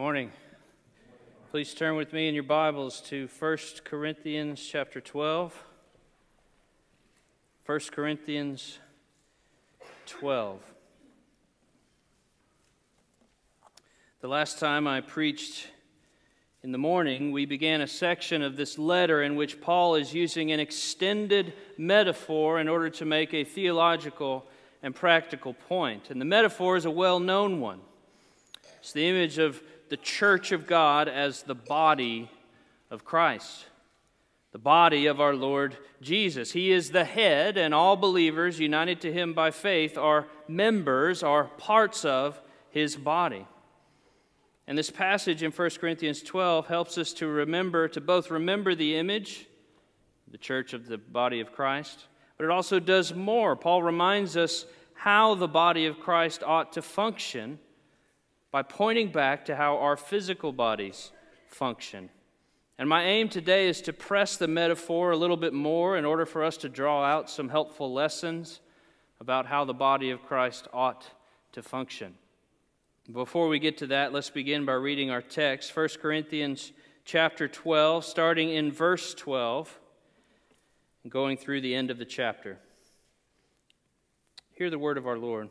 Morning. Please turn with me in your Bibles to 1 Corinthians chapter 12. 1 Corinthians 12. The last time I preached in the morning, we began a section of this letter in which Paul is using an extended metaphor in order to make a theological and practical point. And the metaphor is a well known one. It's the image of the church of God as the body of Christ, the body of our Lord Jesus. He is the head, and all believers united to him by faith are members, are parts of his body. And this passage in 1 Corinthians 12 helps us to remember, to both remember the image, the church of the body of Christ, but it also does more. Paul reminds us how the body of Christ ought to function by pointing back to how our physical bodies function. And my aim today is to press the metaphor a little bit more in order for us to draw out some helpful lessons about how the body of Christ ought to function. Before we get to that, let's begin by reading our text, 1 Corinthians chapter 12, starting in verse 12 and going through the end of the chapter. Hear the word of our Lord.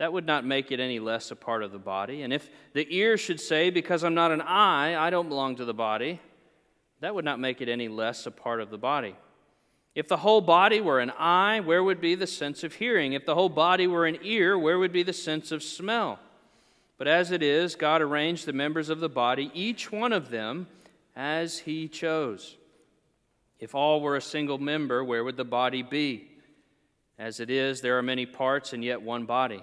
that would not make it any less a part of the body. And if the ear should say, Because I'm not an eye, I don't belong to the body, that would not make it any less a part of the body. If the whole body were an eye, where would be the sense of hearing? If the whole body were an ear, where would be the sense of smell? But as it is, God arranged the members of the body, each one of them, as He chose. If all were a single member, where would the body be? As it is, there are many parts and yet one body.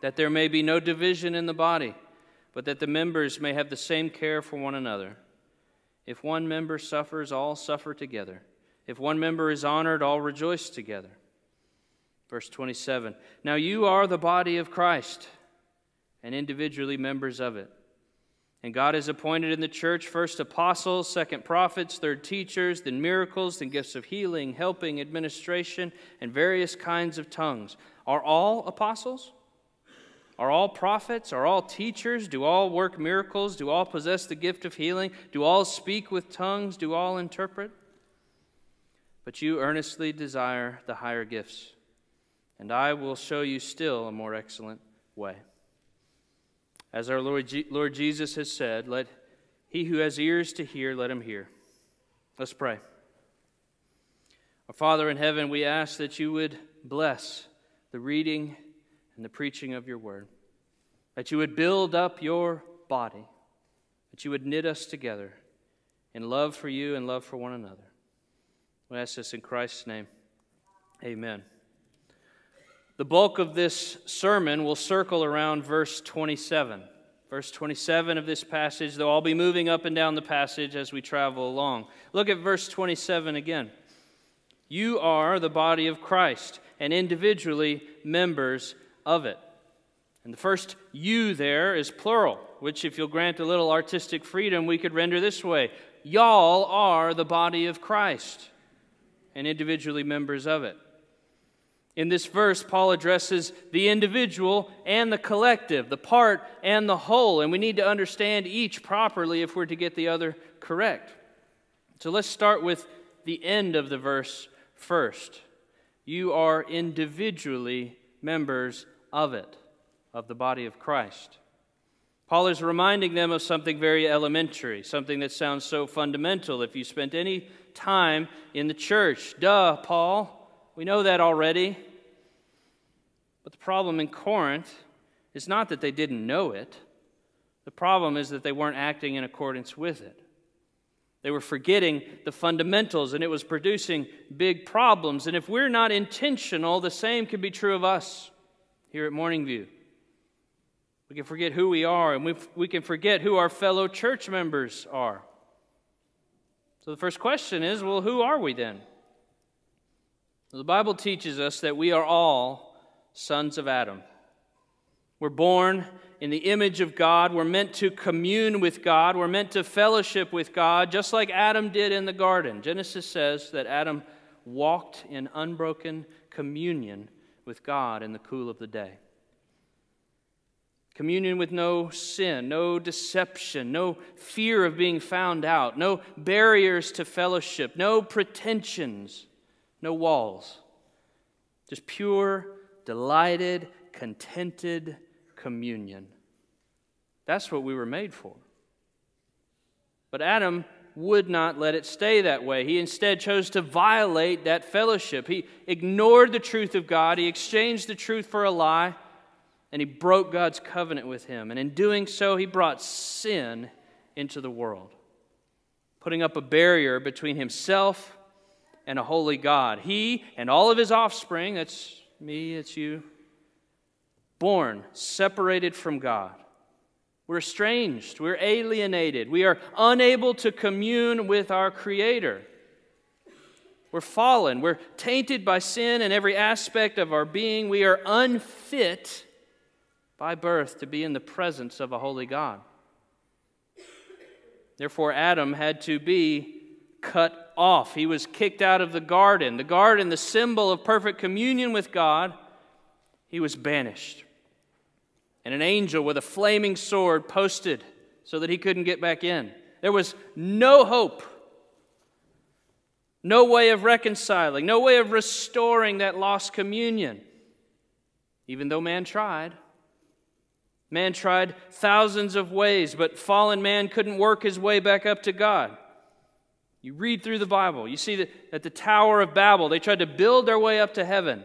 that there may be no division in the body, but that the members may have the same care for one another. If one member suffers, all suffer together. If one member is honored, all rejoice together. Verse 27 Now you are the body of Christ, and individually members of it. And God has appointed in the church first apostles, second prophets, third teachers, then miracles, then gifts of healing, helping, administration, and various kinds of tongues. Are all apostles? Are all prophets? Are all teachers? Do all work miracles? Do all possess the gift of healing? Do all speak with tongues? Do all interpret? But you earnestly desire the higher gifts, and I will show you still a more excellent way. As our Lord, Lord Jesus has said, let he who has ears to hear, let him hear. Let's pray. Our Father in heaven, we ask that you would bless the reading and the preaching of your word. That you would build up your body, that you would knit us together in love for you and love for one another. We ask this in Christ's name. Amen. The bulk of this sermon will circle around verse 27. Verse 27 of this passage, though I'll be moving up and down the passage as we travel along. Look at verse 27 again. You are the body of Christ and individually members of it. And the first you there is plural, which, if you'll grant a little artistic freedom, we could render this way Y'all are the body of Christ and individually members of it. In this verse, Paul addresses the individual and the collective, the part and the whole, and we need to understand each properly if we're to get the other correct. So let's start with the end of the verse first. You are individually members of it, of the body of Christ. Paul is reminding them of something very elementary, something that sounds so fundamental if you spent any time in the church. Duh, Paul. We know that already. But the problem in Corinth is not that they didn't know it, the problem is that they weren't acting in accordance with it. They were forgetting the fundamentals, and it was producing big problems. And if we're not intentional, the same can be true of us here at Morning View. We can forget who we are, and we, we can forget who our fellow church members are. So the first question is well, who are we then? The Bible teaches us that we are all sons of Adam. We're born in the image of God. We're meant to commune with God. We're meant to fellowship with God, just like Adam did in the garden. Genesis says that Adam walked in unbroken communion with God in the cool of the day. Communion with no sin, no deception, no fear of being found out, no barriers to fellowship, no pretensions, no walls. Just pure, delighted, contented communion. That's what we were made for. But Adam would not let it stay that way. He instead chose to violate that fellowship. He ignored the truth of God, he exchanged the truth for a lie, and he broke God's covenant with him. And in doing so, he brought sin into the world, putting up a barrier between himself and a holy God. He and all of his offspring, that's me, it's you, born separated from God. We're estranged, we're alienated, we are unable to commune with our Creator. We're fallen, we're tainted by sin in every aspect of our being, we are unfit by birth to be in the presence of a holy God. Therefore, Adam had to be cut off. He was kicked out of the garden. The garden, the symbol of perfect communion with God, he was banished and an angel with a flaming sword posted so that he couldn't get back in. There was no hope, no way of reconciling, no way of restoring that lost communion, even though man tried. Man tried thousands of ways, but fallen man couldn't work his way back up to God. You read through the Bible, you see that at the Tower of Babel, they tried to build their way up to heaven,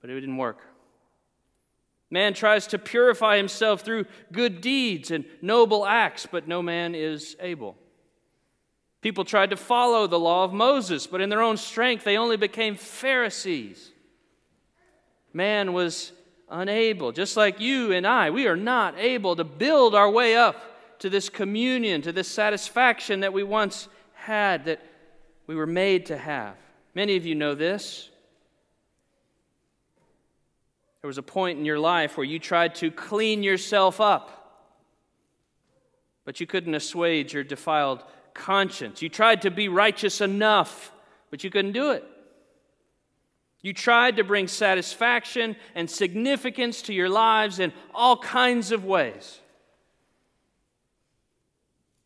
but it didn't work. Man tries to purify himself through good deeds and noble acts, but no man is able. People tried to follow the law of Moses, but in their own strength they only became Pharisees. Man was unable, just like you and I, we are not able to build our way up to this communion, to this satisfaction that we once had, that we were made to have. Many of you know this. There was a point in your life where you tried to clean yourself up, but you couldn't assuage your defiled conscience. You tried to be righteous enough, but you couldn't do it. You tried to bring satisfaction and significance to your lives in all kinds of ways.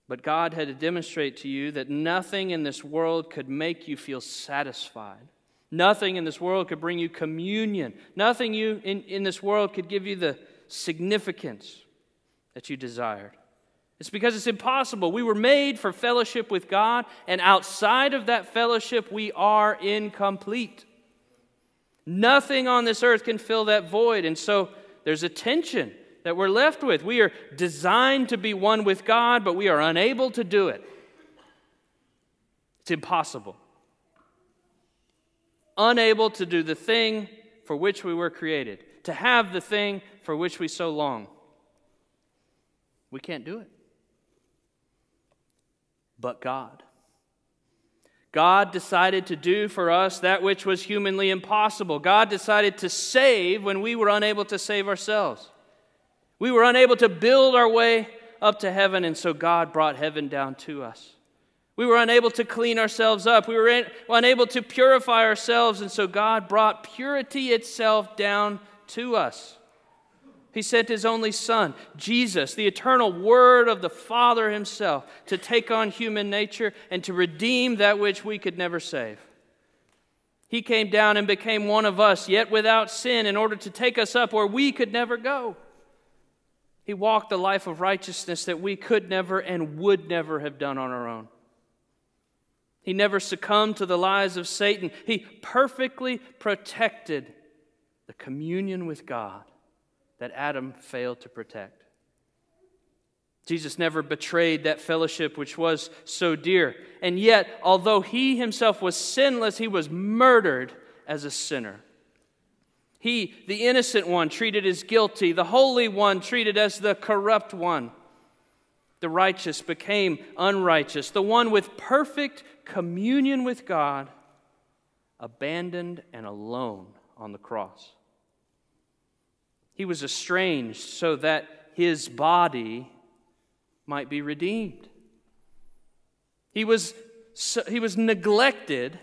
But God had to demonstrate to you that nothing in this world could make you feel satisfied. Nothing in this world could bring you communion. Nothing you in, in this world could give you the significance that you desired. It's because it's impossible. We were made for fellowship with God, and outside of that fellowship, we are incomplete. Nothing on this earth can fill that void. And so there's a tension that we're left with. We are designed to be one with God, but we are unable to do it. It's impossible unable to do the thing for which we were created, to have the thing for which we so long. We can't do it. But God. God decided to do for us that which was humanly impossible. God decided to save when we were unable to save ourselves. We were unable to build our way up to heaven, and so God brought heaven down to us. We were unable to clean ourselves up. We were in, unable to purify ourselves. And so God brought purity itself down to us. He sent His only Son, Jesus, the eternal Word of the Father Himself, to take on human nature and to redeem that which we could never save. He came down and became one of us, yet without sin, in order to take us up where we could never go. He walked the life of righteousness that we could never and would never have done on our own. He never succumbed to the lies of Satan. He perfectly protected the communion with God that Adam failed to protect. Jesus never betrayed that fellowship which was so dear. And yet, although he himself was sinless, he was murdered as a sinner. He, the innocent one, treated as guilty, the holy one, treated as the corrupt one. The righteous became unrighteous, the one with perfect communion with God, abandoned and alone on the cross. He was estranged so that his body might be redeemed. He was, he was neglected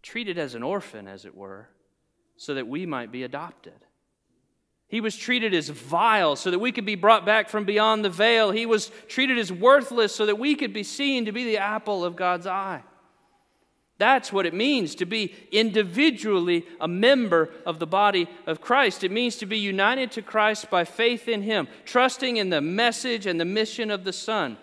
treated as an orphan, as it were, so that we might be adopted. He was treated as vile so that we could be brought back from beyond the veil. He was treated as worthless so that we could be seen to be the apple of God's eye. That's what it means to be individually a member of the body of Christ. It means to be united to Christ by faith in Him, trusting in the message and the mission of the Son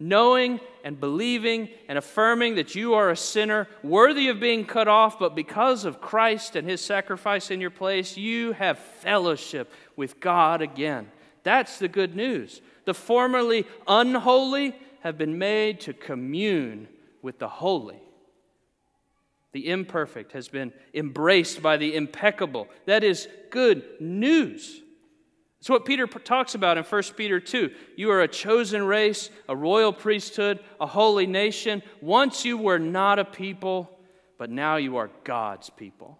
knowing and believing and affirming that you are a sinner worthy of being cut off, but because of Christ and his sacrifice in your place, you have fellowship with God again. That's the good news. The formerly unholy have been made to commune with the holy. The imperfect has been embraced by the impeccable. That is good news. It's what Peter talks about in 1 Peter 2. You are a chosen race, a royal priesthood, a holy nation. Once you were not a people, but now you are God's people.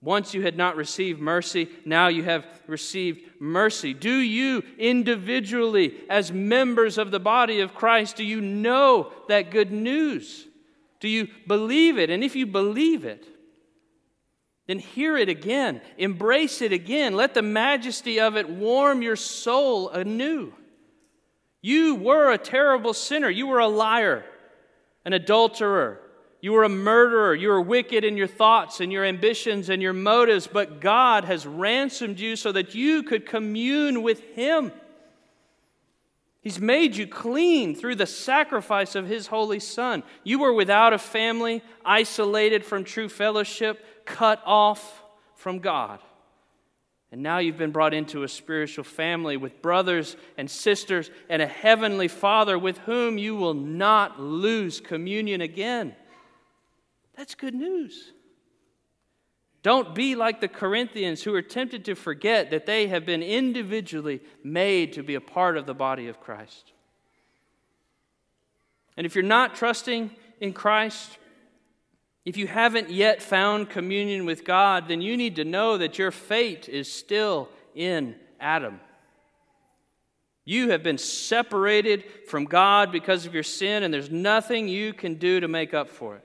Once you had not received mercy, now you have received mercy. Do you individually, as members of the body of Christ, do you know that good news? Do you believe it? And if you believe it, then hear it again, embrace it again. Let the majesty of it warm your soul anew. You were a terrible sinner. You were a liar, an adulterer. You were a murderer. You were wicked in your thoughts and your ambitions and your motives, but God has ransomed you so that you could commune with Him. He's made you clean through the sacrifice of His Holy Son. You were without a family, isolated from true fellowship cut off from God. And now you've been brought into a spiritual family with brothers and sisters and a heavenly Father with whom you will not lose communion again. That's good news. Don't be like the Corinthians who are tempted to forget that they have been individually made to be a part of the body of Christ. And if you're not trusting in Christ, if you haven't yet found communion with God, then you need to know that your fate is still in Adam. You have been separated from God because of your sin, and there's nothing you can do to make up for it.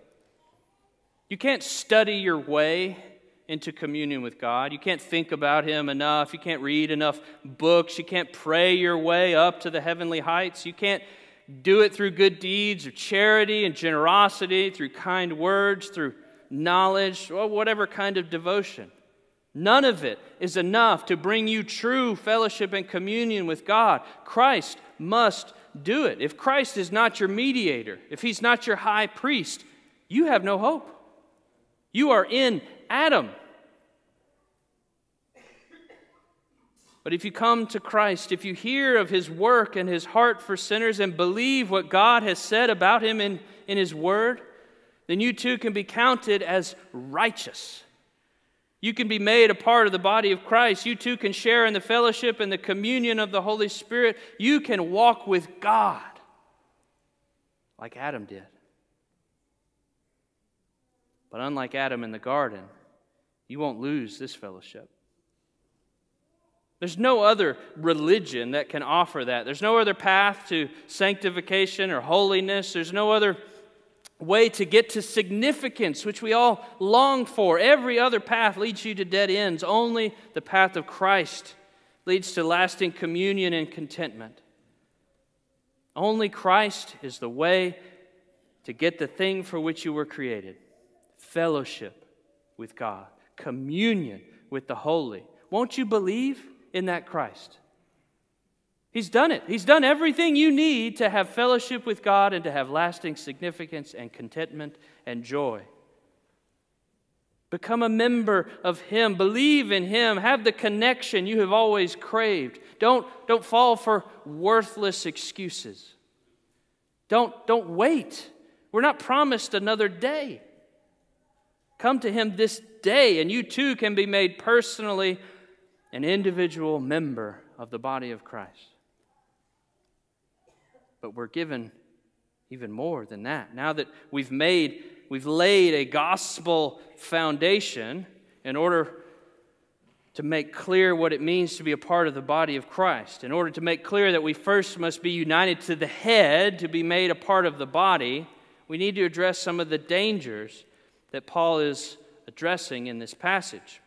You can't study your way into communion with God. You can't think about Him enough. You can't read enough books. You can't pray your way up to the heavenly heights. You can't do it through good deeds or charity and generosity, through kind words, through knowledge, or whatever kind of devotion. None of it is enough to bring you true fellowship and communion with God. Christ must do it. If Christ is not your mediator, if he's not your high priest, you have no hope. You are in Adam. But if you come to Christ, if you hear of his work and his heart for sinners and believe what God has said about him in, in his word, then you too can be counted as righteous. You can be made a part of the body of Christ. You too can share in the fellowship and the communion of the Holy Spirit. You can walk with God like Adam did. But unlike Adam in the garden, you won't lose this fellowship. There's no other religion that can offer that. There's no other path to sanctification or holiness. There's no other way to get to significance, which we all long for. Every other path leads you to dead ends. Only the path of Christ leads to lasting communion and contentment. Only Christ is the way to get the thing for which you were created fellowship with God, communion with the holy Won't you believe in that Christ? He's done it. He's done everything you need to have fellowship with God and to have lasting significance and contentment and joy. Become a member of Him. Believe in Him. Have the connection you have always craved. Don't, don't fall for worthless excuses. Don't, don't wait. We're not promised another day. Come to Him this day, and you too can be made personally an individual member of the body of Christ. But we're given even more than that. Now that we've made, we've laid a gospel foundation in order to make clear what it means to be a part of the body of Christ, in order to make clear that we first must be united to the head to be made a part of the body, we need to address some of the dangers that Paul is addressing in this passage.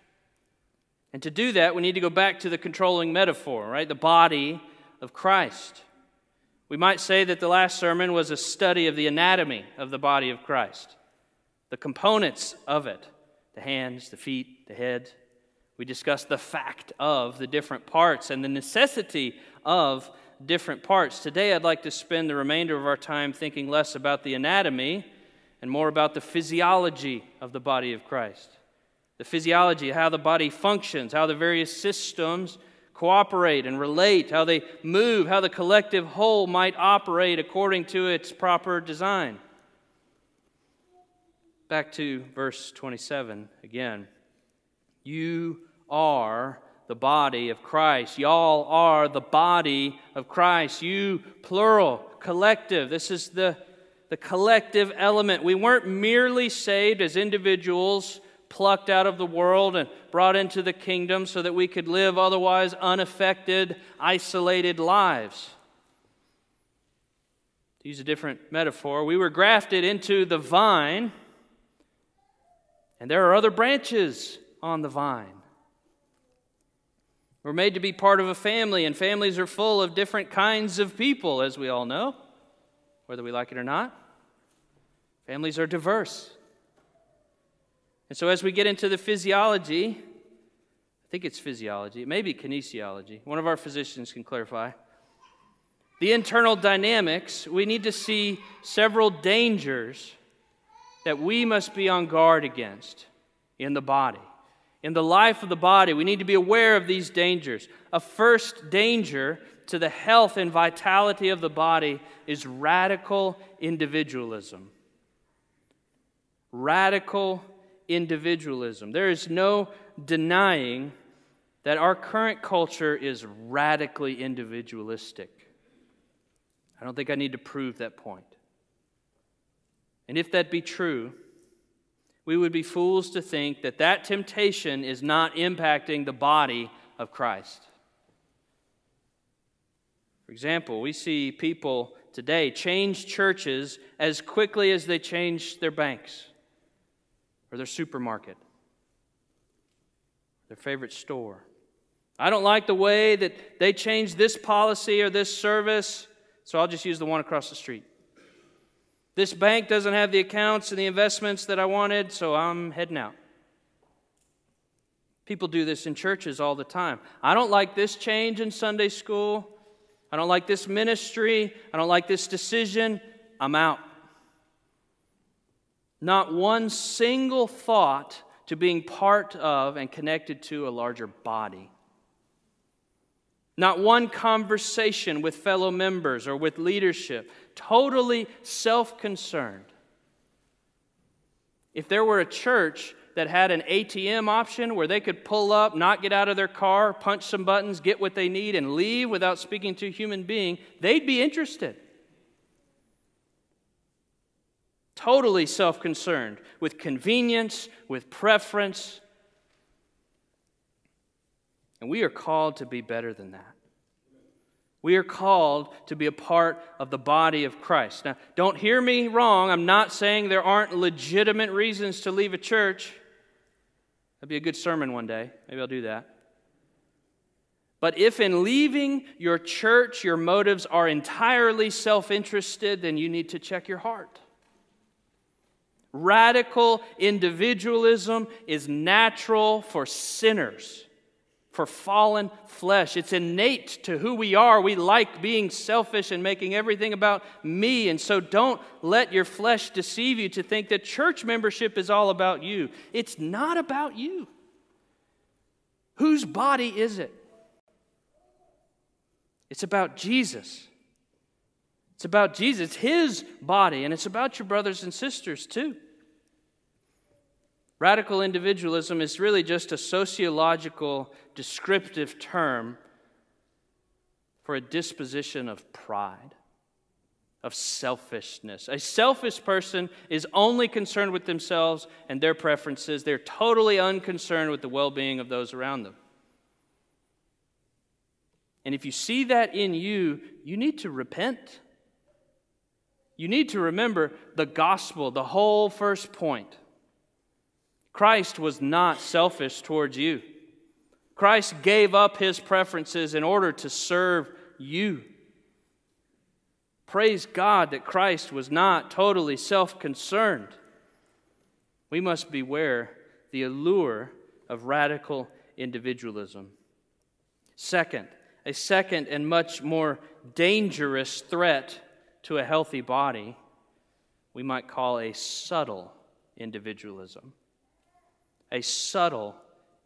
And to do that, we need to go back to the controlling metaphor, right? The body of Christ. We might say that the last sermon was a study of the anatomy of the body of Christ, the components of it the hands, the feet, the head. We discussed the fact of the different parts and the necessity of different parts. Today, I'd like to spend the remainder of our time thinking less about the anatomy and more about the physiology of the body of Christ. The physiology, how the body functions, how the various systems cooperate and relate, how they move, how the collective whole might operate according to its proper design. Back to verse 27 again. You are the body of Christ. Y'all are the body of Christ. You, plural, collective. This is the, the collective element. We weren't merely saved as individuals plucked out of the world and brought into the kingdom so that we could live otherwise unaffected, isolated lives. To use a different metaphor, we were grafted into the vine, and there are other branches on the vine. We're made to be part of a family, and families are full of different kinds of people, as we all know, whether we like it or not. Families are diverse. And so, as we get into the physiology, I think it's physiology, it may be kinesiology. One of our physicians can clarify. The internal dynamics, we need to see several dangers that we must be on guard against in the body. In the life of the body, we need to be aware of these dangers. A first danger to the health and vitality of the body is radical individualism. Radical individualism. There is no denying that our current culture is radically individualistic. I don't think I need to prove that point. And if that be true, we would be fools to think that that temptation is not impacting the body of Christ. For example, we see people today change churches as quickly as they change their banks or their supermarket, their favorite store. I don't like the way that they changed this policy or this service, so I'll just use the one across the street. This bank doesn't have the accounts and the investments that I wanted, so I'm heading out. People do this in churches all the time. I don't like this change in Sunday school. I don't like this ministry. I don't like this decision. I'm out. Not one single thought to being part of and connected to a larger body. Not one conversation with fellow members or with leadership. Totally self concerned. If there were a church that had an ATM option where they could pull up, not get out of their car, punch some buttons, get what they need, and leave without speaking to a human being, they'd be interested. Totally self concerned with convenience, with preference. And we are called to be better than that. We are called to be a part of the body of Christ. Now, don't hear me wrong. I'm not saying there aren't legitimate reasons to leave a church. That'd be a good sermon one day. Maybe I'll do that. But if in leaving your church your motives are entirely self interested, then you need to check your heart. Radical individualism is natural for sinners, for fallen flesh. It's innate to who we are. We like being selfish and making everything about me. And so don't let your flesh deceive you to think that church membership is all about you. It's not about you. Whose body is it? It's about Jesus. It's about Jesus, His body, and it's about your brothers and sisters too. Radical individualism is really just a sociological descriptive term for a disposition of pride, of selfishness. A selfish person is only concerned with themselves and their preferences, they're totally unconcerned with the well being of those around them. And if you see that in you, you need to repent. You need to remember the gospel, the whole first point. Christ was not selfish towards you. Christ gave up his preferences in order to serve you. Praise God that Christ was not totally self concerned. We must beware the allure of radical individualism. Second, a second and much more dangerous threat to a healthy body we might call a subtle individualism a subtle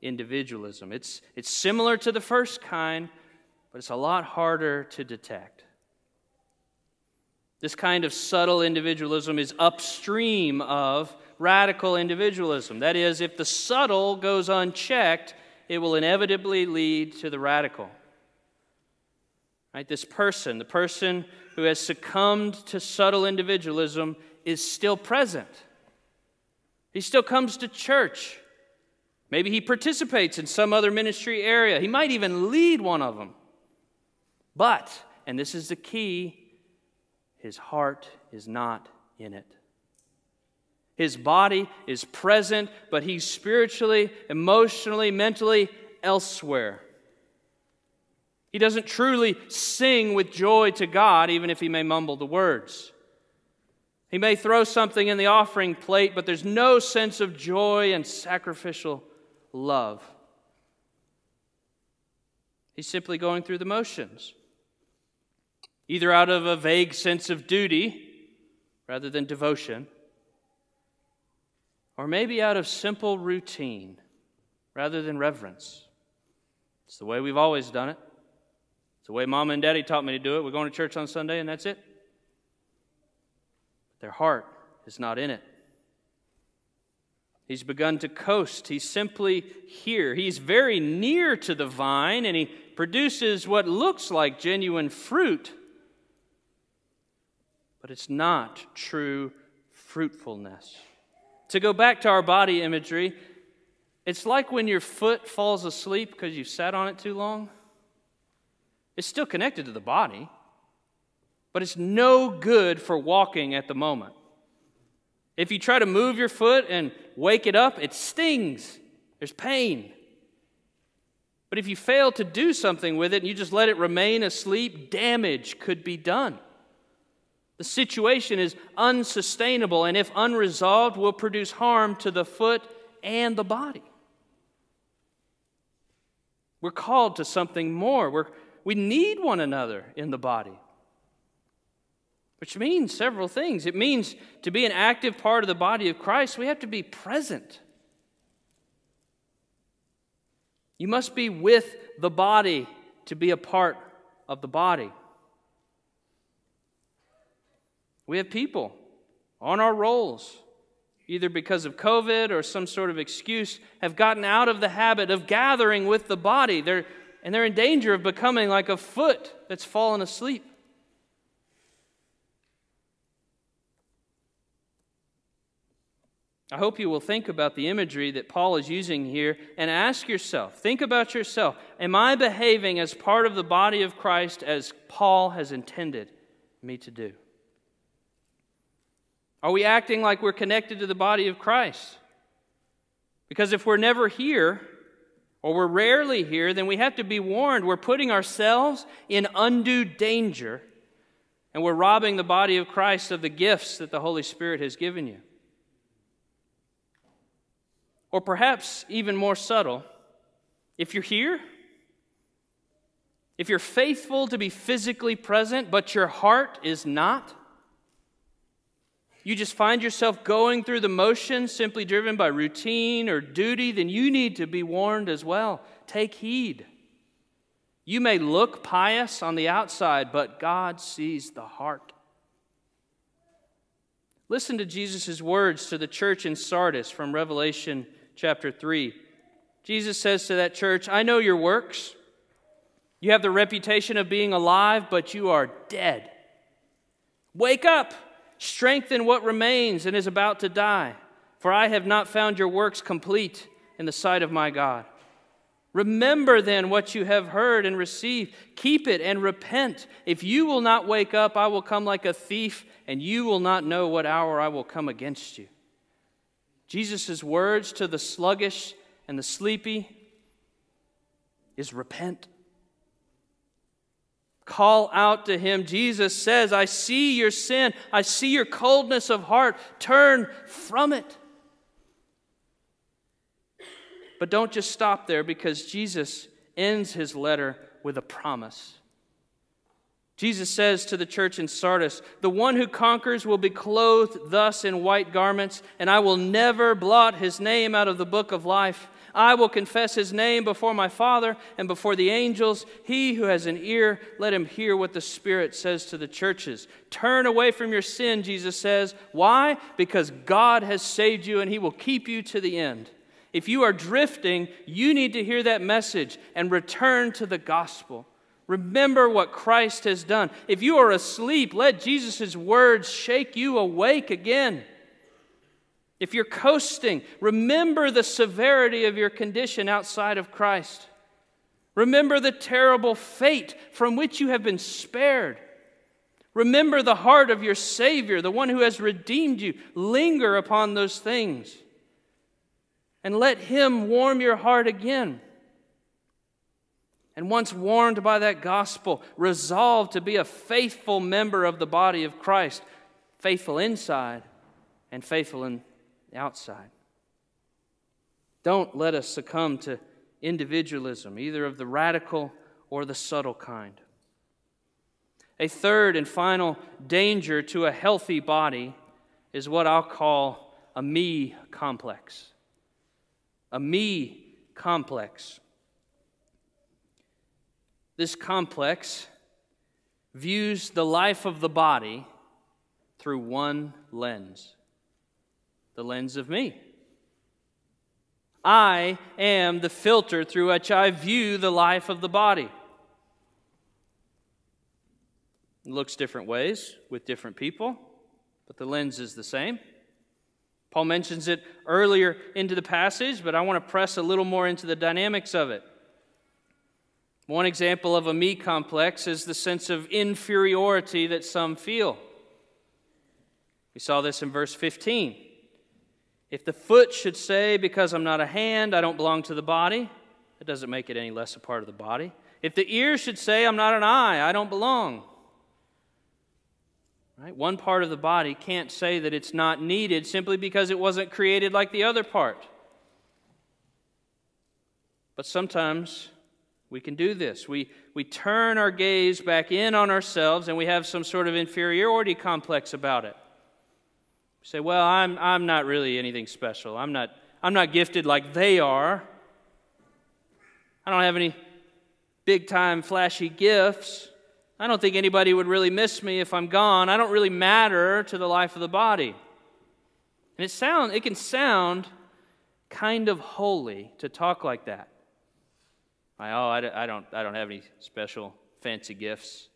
individualism. It's, it's similar to the first kind, but it's a lot harder to detect. This kind of subtle individualism is upstream of radical individualism. That is, if the subtle goes unchecked, it will inevitably lead to the radical. Right? This person, the person who has succumbed to subtle individualism, is still present. He still comes to church. Maybe he participates in some other ministry area. He might even lead one of them. But, and this is the key, his heart is not in it. His body is present, but he's spiritually, emotionally, mentally elsewhere. He doesn't truly sing with joy to God, even if he may mumble the words. He may throw something in the offering plate, but there's no sense of joy and sacrificial love. He's simply going through the motions, either out of a vague sense of duty rather than devotion, or maybe out of simple routine rather than reverence. It's the way we've always done it. It's the way mom and daddy taught me to do it. We're going to church on Sunday and that's it. But their heart is not in it. He's begun to coast. He's simply here. He's very near to the vine and he produces what looks like genuine fruit, but it's not true fruitfulness. To go back to our body imagery, it's like when your foot falls asleep because you sat on it too long. It's still connected to the body, but it's no good for walking at the moment. If you try to move your foot and wake it up, it stings. There's pain. But if you fail to do something with it and you just let it remain asleep, damage could be done. The situation is unsustainable, and if unresolved, will produce harm to the foot and the body. We're called to something more. We're, we need one another in the body which means several things. It means to be an active part of the body of Christ, we have to be present. You must be with the body to be a part of the body. We have people on our rolls, either because of COVID or some sort of excuse, have gotten out of the habit of gathering with the body. They're, and they're in danger of becoming like a foot that's fallen asleep. I hope you will think about the imagery that Paul is using here and ask yourself think about yourself. Am I behaving as part of the body of Christ as Paul has intended me to do? Are we acting like we're connected to the body of Christ? Because if we're never here, or we're rarely here, then we have to be warned. We're putting ourselves in undue danger, and we're robbing the body of Christ of the gifts that the Holy Spirit has given you. Or perhaps even more subtle, if you're here if you're faithful to be physically present, but your heart is not, you just find yourself going through the motions simply driven by routine or duty, then you need to be warned as well. Take heed. You may look pious on the outside, but God sees the heart. Listen to Jesus' words to the church in Sardis from Revelation chapter 3. Jesus says to that church, I know your works. You have the reputation of being alive, but you are dead. Wake up, strengthen what remains and is about to die, for I have not found your works complete in the sight of my God. Remember then what you have heard and received. Keep it and repent. If you will not wake up, I will come like a thief, and you will not know what hour I will come against you. Jesus' words to the sluggish and the sleepy is repent. Call out to him. Jesus says, I see your sin. I see your coldness of heart. Turn from it. But don't just stop there because Jesus ends his letter with a promise. Jesus says to the church in Sardis, The one who conquers will be clothed thus in white garments, and I will never blot his name out of the book of life. I will confess his name before my Father and before the angels. He who has an ear, let him hear what the Spirit says to the churches. Turn away from your sin, Jesus says. Why? Because God has saved you and he will keep you to the end. If you are drifting, you need to hear that message and return to the gospel. Remember what Christ has done. If you are asleep, let Jesus' words shake you awake again. If you're coasting, remember the severity of your condition outside of Christ. Remember the terrible fate from which you have been spared. Remember the heart of your Savior, the one who has redeemed you. Linger upon those things and let Him warm your heart again. And once warmed by that gospel, resolve to be a faithful member of the body of Christ, faithful inside and faithful in outside. Don't let us succumb to individualism, either of the radical or the subtle kind. A third and final danger to a healthy body is what I'll call a me complex a me complex. This complex views the life of the body through one lens the lens of me. I am the filter through which I view the life of the body. It looks different ways with different people, but the lens is the same. Paul mentions it earlier into the passage, but I want to press a little more into the dynamics of it. One example of a me complex is the sense of inferiority that some feel. We saw this in verse 15. If the foot should say, Because I'm not a hand, I don't belong to the body, that doesn't make it any less a part of the body. If the ear should say, I'm not an eye, I don't belong, Right? One part of the body can't say that it's not needed simply because it wasn't created like the other part. But sometimes we can do this. We, we turn our gaze back in on ourselves and we have some sort of inferiority complex about it. We say, well, I'm, I'm not really anything special. I'm not, I'm not gifted like they are. I don't have any big time flashy gifts. I don't think anybody would really miss me if I'm gone. I don't really matter to the life of the body. And it sound it can sound kind of holy to talk like that. I, oh, I, I, don't, I don't have any special fancy gifts.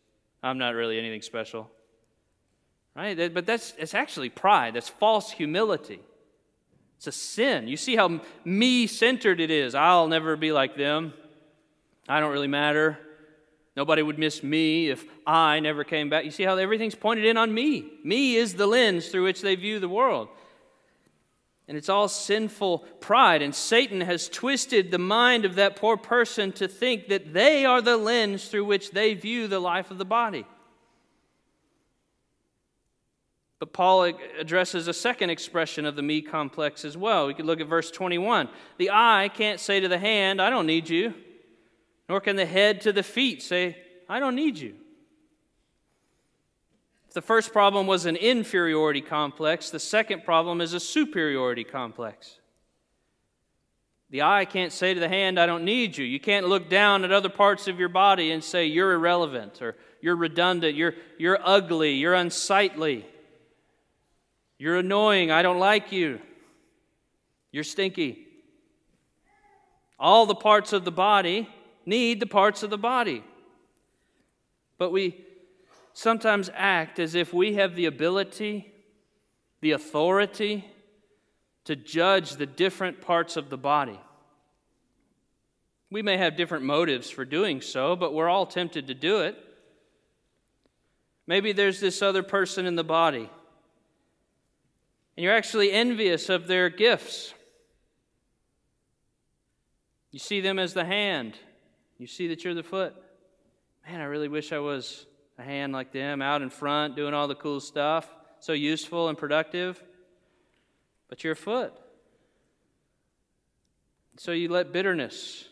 I'm not really anything special. Right? But that's it's actually pride. That's false humility. It's a sin. You see how me centered it is. I'll never be like them. I don't really matter. Nobody would miss me if I never came back. You see how everything's pointed in on me. Me is the lens through which they view the world. And it's all sinful pride. And Satan has twisted the mind of that poor person to think that they are the lens through which they view the life of the body. But Paul addresses a second expression of the me complex as well. We could look at verse 21. The eye can't say to the hand, I don't need you. Nor can the head to the feet say, I don't need you. If the first problem was an inferiority complex, the second problem is a superiority complex. The eye can't say to the hand, I don't need you. You can't look down at other parts of your body and say, You're irrelevant, or you're redundant, you're, you're ugly, you're unsightly, you're annoying, I don't like you, you're stinky. All the parts of the body need the parts of the body. But we sometimes act as if we have the ability, the authority to judge the different parts of the body. We may have different motives for doing so, but we're all tempted to do it. Maybe there's this other person in the body, and you're actually envious of their gifts. You see them as the hand, you see that you're the foot. Man, I really wish I was a hand like them, out in front, doing all the cool stuff, so useful and productive. But you're a foot. So you let bitterness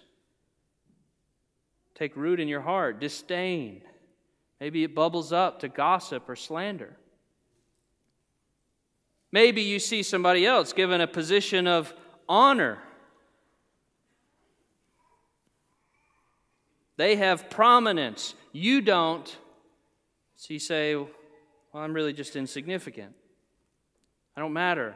take root in your heart, disdain. Maybe it bubbles up to gossip or slander. Maybe you see somebody else given a position of honor. They have prominence. You don't. So you say, Well, I'm really just insignificant. I don't matter.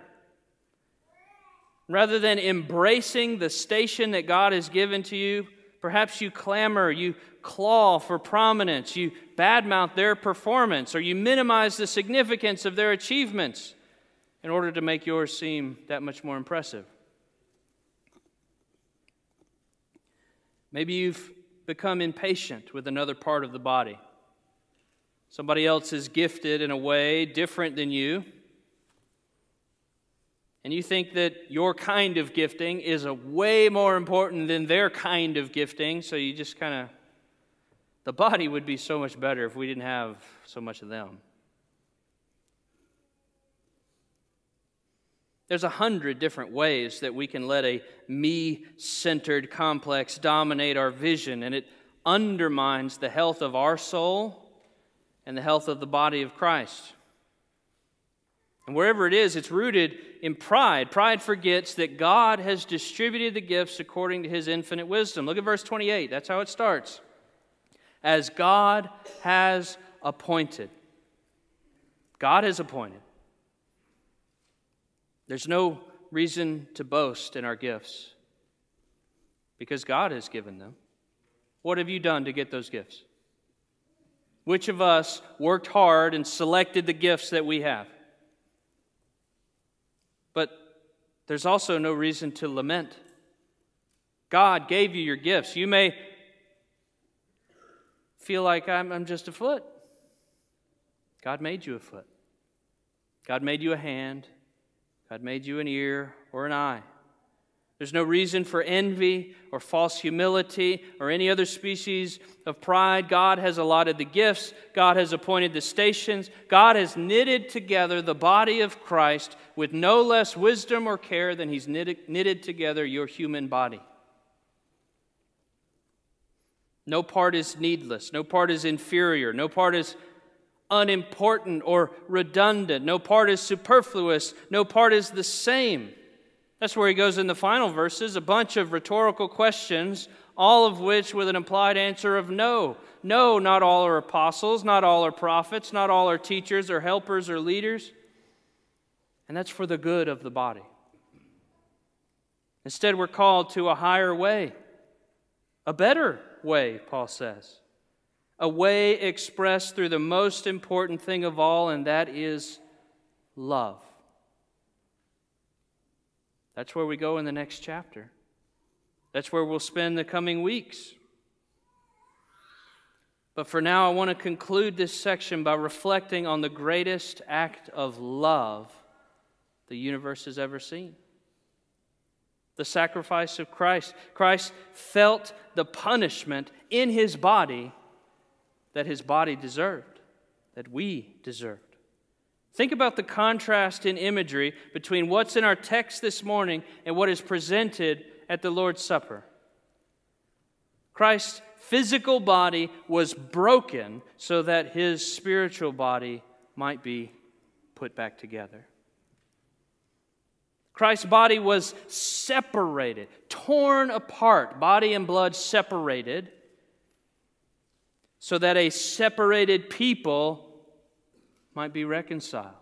Rather than embracing the station that God has given to you, perhaps you clamor, you claw for prominence, you badmouth their performance, or you minimize the significance of their achievements in order to make yours seem that much more impressive. Maybe you've become impatient with another part of the body. Somebody else is gifted in a way different than you. And you think that your kind of gifting is a way more important than their kind of gifting, so you just kind of the body would be so much better if we didn't have so much of them. There's a hundred different ways that we can let a me centered complex dominate our vision, and it undermines the health of our soul and the health of the body of Christ. And wherever it is, it's rooted in pride. Pride forgets that God has distributed the gifts according to his infinite wisdom. Look at verse 28. That's how it starts. As God has appointed. God has appointed. There's no reason to boast in our gifts because God has given them. What have you done to get those gifts? Which of us worked hard and selected the gifts that we have? But there's also no reason to lament. God gave you your gifts. You may feel like I'm, I'm just a foot. God made you a foot. God made you a hand. God made you an ear or an eye. There's no reason for envy or false humility or any other species of pride. God has allotted the gifts, God has appointed the stations, God has knitted together the body of Christ with no less wisdom or care than He's knitted, knitted together your human body. No part is needless, no part is inferior, no part is unimportant or redundant, no part is superfluous, no part is the same. That's where he goes in the final verses, a bunch of rhetorical questions, all of which with an implied answer of no. No, not all are apostles, not all are prophets, not all are teachers or helpers or leaders. And that's for the good of the body. Instead, we're called to a higher way, a better way, Paul says. A way expressed through the most important thing of all, and that is love. That's where we go in the next chapter. That's where we'll spend the coming weeks. But for now, I want to conclude this section by reflecting on the greatest act of love the universe has ever seen the sacrifice of Christ. Christ felt the punishment in his body that his body deserved, that we deserved. Think about the contrast in imagery between what's in our text this morning and what is presented at the Lord's Supper. Christ's physical body was broken so that his spiritual body might be put back together. Christ's body was separated, torn apart, body and blood separated, so that a separated people might be reconciled.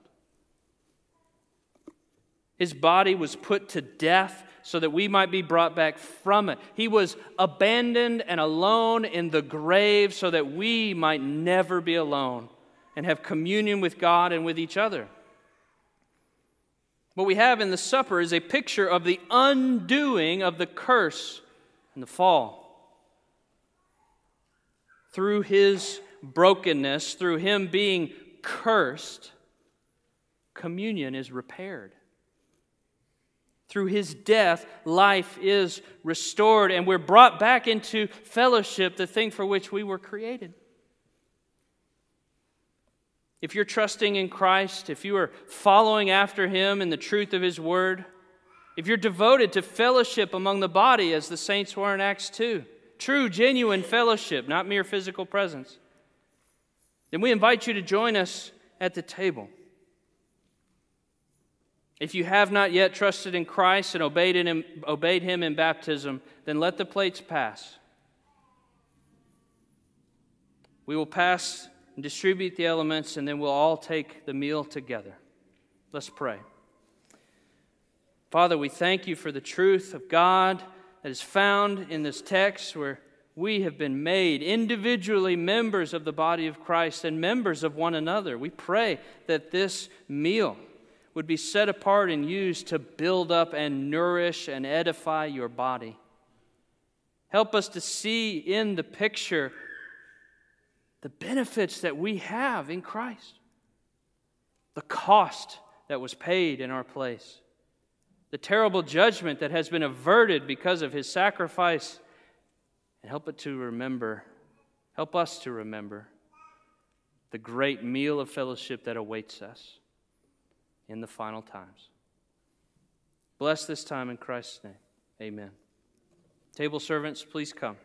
His body was put to death so that we might be brought back from it. He was abandoned and alone in the grave so that we might never be alone and have communion with God and with each other. What we have in the supper is a picture of the undoing of the curse and the fall. Through his brokenness, through him being cursed, communion is repaired. Through his death, life is restored, and we're brought back into fellowship, the thing for which we were created. If you're trusting in Christ, if you are following after Him in the truth of His Word, if you're devoted to fellowship among the body as the saints were in Acts 2, true, genuine fellowship, not mere physical presence, then we invite you to join us at the table. If you have not yet trusted in Christ and obeyed, in obeyed Him in baptism, then let the plates pass. We will pass and distribute the elements, and then we'll all take the meal together. Let's pray. Father, we thank you for the truth of God that is found in this text where we have been made individually members of the body of Christ and members of one another. We pray that this meal would be set apart and used to build up and nourish and edify your body. Help us to see in the picture the benefits that we have in Christ, the cost that was paid in our place, the terrible judgment that has been averted because of his sacrifice, and help it to remember, help us to remember the great meal of fellowship that awaits us in the final times. Bless this time in Christ's name. Amen. Table servants, please come.